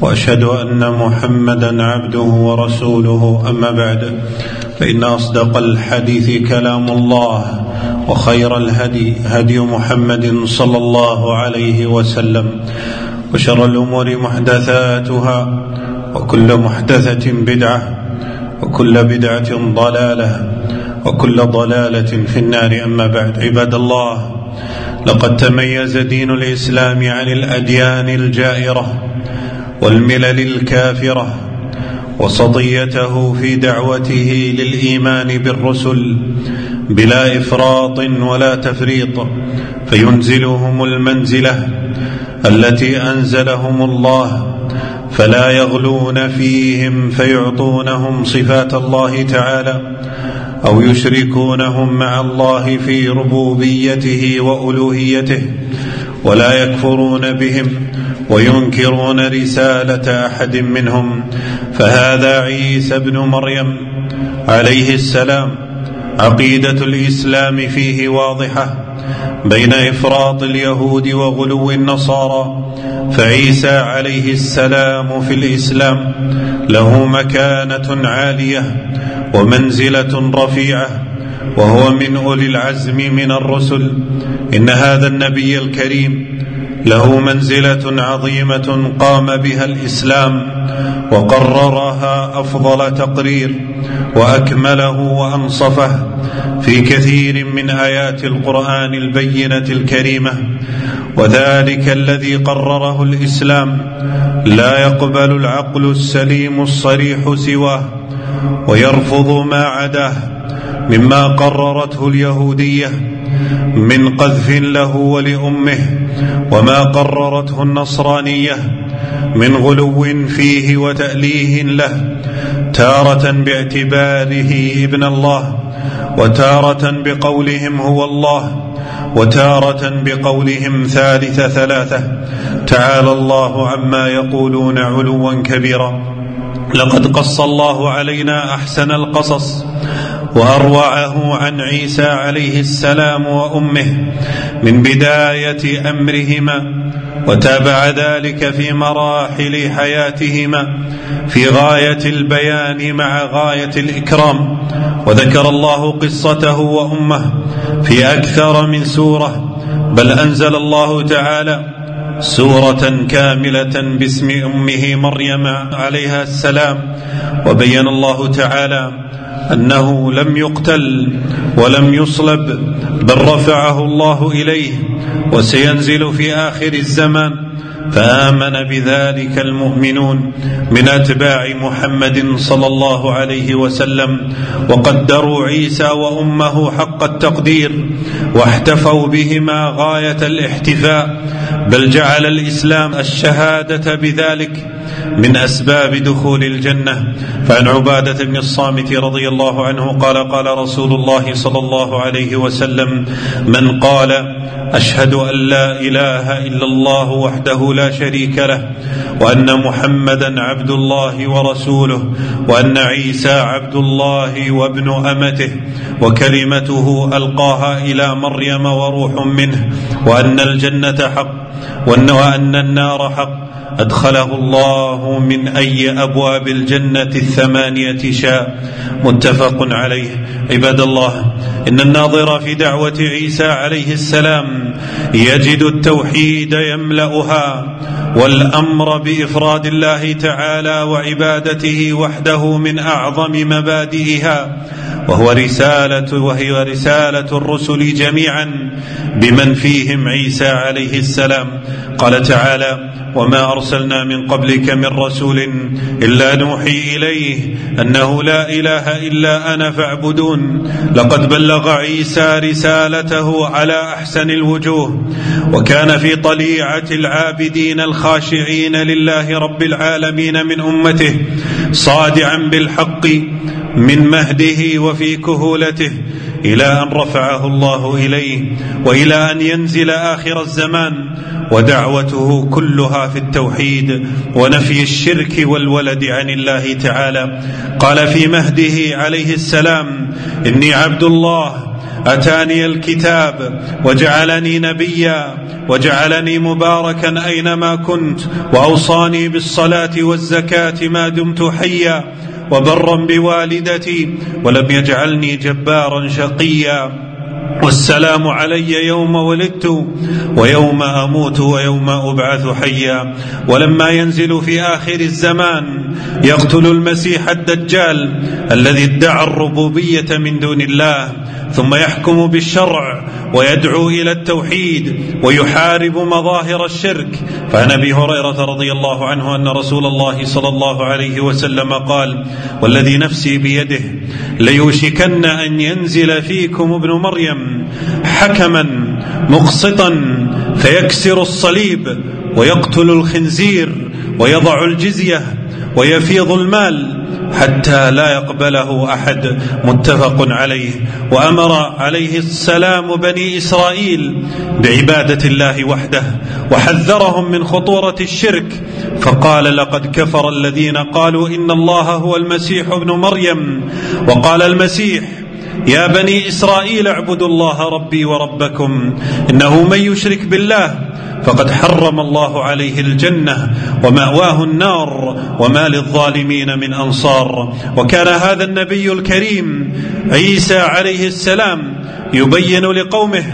وأشهد أن محمدا عبده ورسوله. أما بعد فإن أصدق الحديث كلام الله وخير الهدي هدي محمد صلى الله عليه وسلم وشر الأمور محدثاتها وكل محدثة بدعة وكل بدعة ضلالة وكل ضلالة في النار. أما بعد عباد الله لقد تميز دين الإسلام عن الأديان الجائرة. والملل الكافرة وسطيته في دعوته للإيمان بالرسل بلا إفراط ولا تفريط فينزلهم المنزلة التي أنزلهم الله فلا يغلون فيهم فيعطونهم صفات الله تعالى أو يشركونهم مع الله في ربوبيته وألوهيته ولا يكفرون بهم وينكرون رسالة أحد منهم فهذا عيسى ابن مريم عليه السلام عقيدة الإسلام فيه واضحة بين إفراط اليهود وغلو النصارى فعيسى عليه السلام في الإسلام له مكانة عالية ومنزلة رفيعة وهو من أولي العزم من الرسل. إن هذا النبي الكريم له منزلة عظيمة قام بها الإسلام وقررها أفضل تقرير وأكمله وأنصفه في كثير من آيات القرآن البينة الكريمة. وذلك الذي قرره الإسلام. لا يقبل العقل السليم الصريح سواه ويرفض ما عداه. مما قررته اليهودية من قذف له ولأمه وما قررته النصرانية من غلو فيه وتأليه له تارة باعتباره ابن الله وتارة بقولهم هو الله وتارة بقولهم ثالث ثلاثة. تعالى الله عما يقولون علوا كبيرا. لقد قص الله علينا أحسن القصص. وأروعه عن عيسى عليه السلام وأمه من بداية أمرهما وتابع ذلك في مراحل حياتهما في غاية البيان مع غاية الإكرام وذكر الله قصته وأمه في أكثر من سورة بل أنزل الله تعالى سورة كاملة باسم أمه مريم عليها السلام وبين الله تعالى أنه لم يقتل ولم يصلب بل رفعه الله إليه وسينزل في آخر الزمان. فآمن بذلك المؤمنون من أتباع محمد صلى الله عليه وسلم وقدروا عيسى وأمه حق التقدير واحتفوا بهما غاية الاحتفاء بل جعل الإسلام الشهادة بذلك. من أسباب دخول الجنة فعن عبادة بن الصامت رضي الله عنه قال قال رسول الله صلى الله عليه وسلم من قال أشهد أن لا إله إلا الله وحده لا شريك له وأن محمدا عبد الله ورسوله وأن عيسى عبد الله وابن أمته وكلمته ألقاها إلى مريم وروح منه وأن الجنة حق وأن النار حق أدخله الله من أي أبواب الجنة الثمانية شاء. متفق عليه. عباد الله إن الناظر في دعوة عيسى عليه السلام يجد التوحيد يملأها والأمر بإفراد الله تعالى وعبادته وحده من أعظم مبادئها. وهو رسالة وهي رسالة الرسل جميعا بمن فيهم عيسى عليه السلام. قال تعالى وما أرسلنا من قبلك من رسول إلا نوحي إليه أنه لا إله إلا أنا فاعبدون. لقد بلغ عيسى رسالته على أحسن الوجوه وكان في طليعة العابدين الخاشعين لله رب العالمين من أمته صادعا بالحق من مهده وفي كهولته إلى أن رفعه الله إليه وإلى أن ينزل آخر الزمان ودعوته كلها في التوحيد ونفي الشرك والولد عن الله تعالى. قال في مهده عليه السلام إني عبد الله أتاني الكتاب وجعلني نبيا وجعلني مباركا أينما كنت وأوصاني بالصلاة والزكاة ما دمت حيا وبرا بوالدتي ولم يجعلني جبارا شقيا. والسلام علي يوم ولدت ويوم أموت ويوم أبعث حيا. ولما ينزل في آخر الزمان يقتل المسيح الدجال الذي ادعى الربوبية من دون الله ثم يحكم بالشرع ويدعو إلى التوحيد ويحارب مظاهر الشرك. فعن أبي هريرة رضي الله عنه أن رسول الله صلى الله عليه وسلم قال والذي نفسي بيده ليوشكن أن ينزل فيكم ابن مريم حكما مقسطا فيكسر الصليب ويقتل الخنزير ويضع الجزية ويفيض المال حتى لا يقبله أحد متفق عليه. وأمر عليه السلام بني إسرائيل بعبادة الله وحده وحذرهم من خطورة الشرك. فقال لقد كفر الذين قالوا إن الله هو المسيح ابن مريم. وقال المسيح يا بني إسرائيل اعبدوا الله ربي وربكم إنه من يشرك بالله فقد حرم الله عليه الجنة ومأواه النار وما للظالمين من أنصار وكان هذا النبي الكريم عيسى عليه السلام يبين لقومه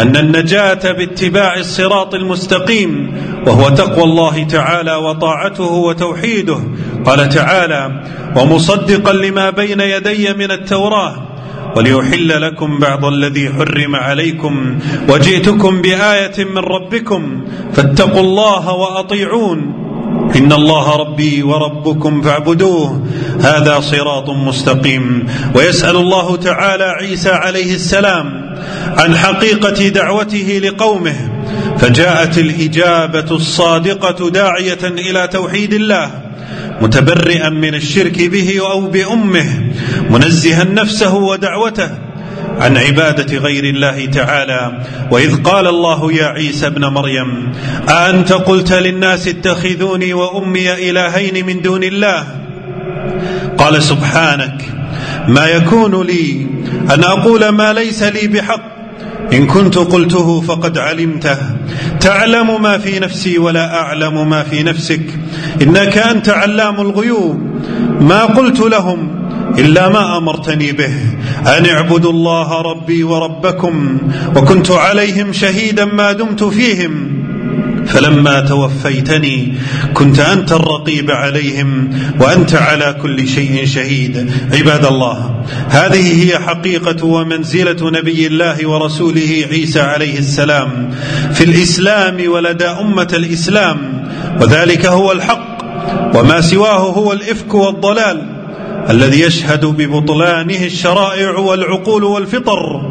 أن النجاة باتباع الصراط المستقيم وهو تقوى الله تعالى وطاعته وتوحيده. قال تعالى ومصدقا لما بين يدي من التوراة وليحل لكم بعض الذي حرم عليكم وجئتكم بآية من ربكم فاتقوا الله وأطيعون إن الله ربي وربكم فاعبدوه هذا صراط مستقيم ويسأل الله تعالى عيسى عليه السلام عن حقيقة دعوته لقومه فجاءت الإجابة الصادقة داعية إلى توحيد الله متبرئا من الشرك به أو بأمه منزها نفسه ودعوته عن عبادة غير الله تعالى. وإذ قال الله يا عيسى ابن مريم أأنت قلت للناس اتخذوني وأمي إلهين من دون الله؟ قال سبحانك. ما يكون لي أن أقول ما ليس لي بحق. إن كنت قلته فقد علمته. تعلم ما في نفسي ولا أعلم ما في نفسك. إنك أنت علام الغيوب. ما قلت لهم إلا ما أمرتني به. أن اعبدوا الله ربي وربكم وكنت عليهم شهيدا ما دمت فيهم. فلما توفيتني كنت أنت الرقيب عليهم وأنت على كل شيء شهيد. عباد الله هذه هي حقيقة ومنزلة نبي الله ورسوله عيسى عليه السلام. في الإسلام ولدى أمة الإسلام. وذلك هو الحق وما سواه هو الإفك والضلال. الذي يشهد ببطلانه الشرائع والعقول والفطر.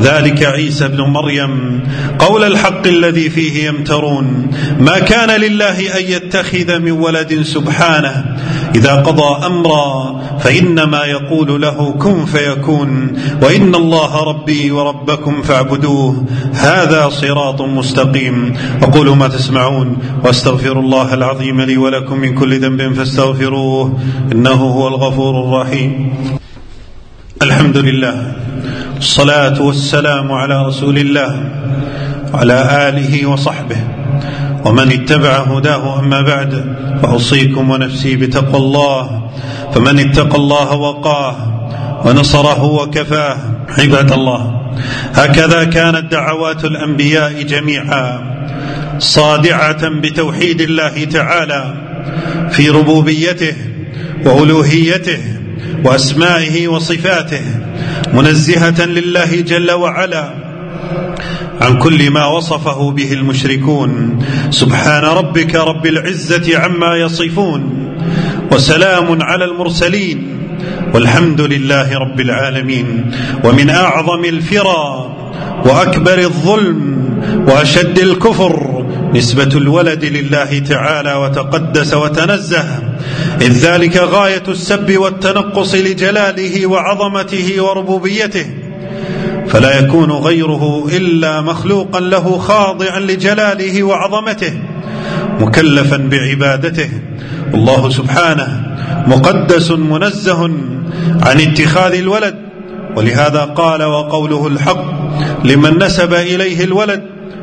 ذلك عيسى ابن مريم. قول الحق الذي فيه يمترون ما كان لله أن يتخذ من ولد سبحانه. إذا قضى أمرا فإنما يقول له كن فيكون. وإن الله ربي وربكم فاعبدوه. هذا صراط مستقيم. أقول ما تسمعون وأستغفر الله العظيم لي ولكم من كل ذنب فاستغفروه. إنه هو الغفور الرحيم. الحمد لله الصلاة والسلام على رسول الله. وعلى آله وصحبه. ومن اتبع هداه أما بعد فأوصيكم ونفسي بتقوى الله. فمن اتقى الله وقاه ونصره وكفاه عباد الله. هكذا كانت دعوات الأنبياء جميعا. صادعة بتوحيد الله تعالى في ربوبيته وألوهيته وأسمائه وصفاته منزهة لله جل وعلا عن كل ما وصفه به المشركون. سبحان ربك رب العزة عما يصفون وسلام على المرسلين والحمد لله رب العالمين. ومن أعظم الفرى وأكبر الظلم وأشد الكفر نسبة الولد لله تعالى وتقدس وتنزه إذ ذلك غاية السب والتنقص لجلاله وعظمته وربوبيته. فلا يكون غيره إلا مخلوقا له خاضعا لجلاله وعظمته مكلفا بعبادته. الله سبحانه مقدس منزه عن اتخاذ الولد ولهذا قال وقوله الحق لمن نسب إليه الولد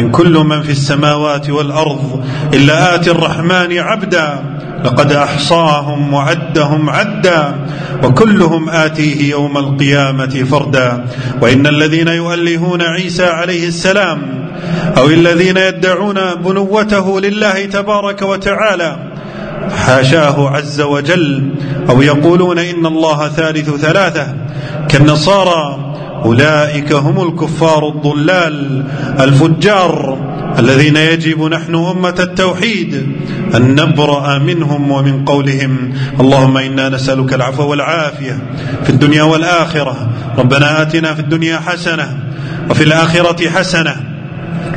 إن كل من في السماوات والأرض إلا آتي الرحمن عبدا لقد أحصاهم وعدهم عدا وكلهم آتيه يوم القيامة فردا وإن الذين يؤلهون عيسى عليه السلام أو الذين يدعون بنوته لله تبارك وتعالى حاشاه عز وجل أو يقولون إن الله ثالث ثلاثة كالنصارى أولئك هم الكفار الضلال الفجار الذين يجب نحن أمة التوحيد أن نبرأ منهم ومن قولهم. اللهم إنا نسألك العفو والعافية في الدنيا والآخرة. ربنا آتنا في الدنيا حسنة وفي الآخرة حسنة.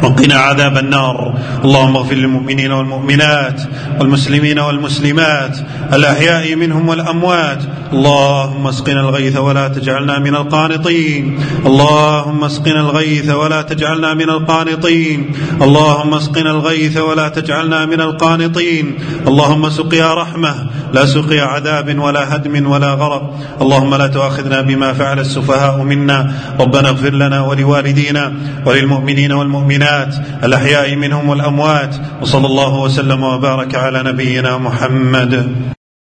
وقنا عذاب النار. اللهم اغفر للمؤمنين والمؤمنات والمسلمين والمسلمات الأحياء منهم والأموات. اللهم اسقنا الغيث ولا تجعلنا من القانطين. اللهم اسقنا الغيث ولا تجعلنا من القانطين. اللهم اسقنا الغيث ولا تجعلنا من القانطين. اللهم سقيا رحمة لا سقيا عذاب ولا هدم ولا غرق. اللهم لا تؤاخذنا بما فعل السفهاء منا. ربنا اغفر لنا ولوالدينا وللمؤمنين والمؤمنات والمؤمنات الأحياء منهم والأموات. وصلى الله وسلم وبارك على نبينا محمد.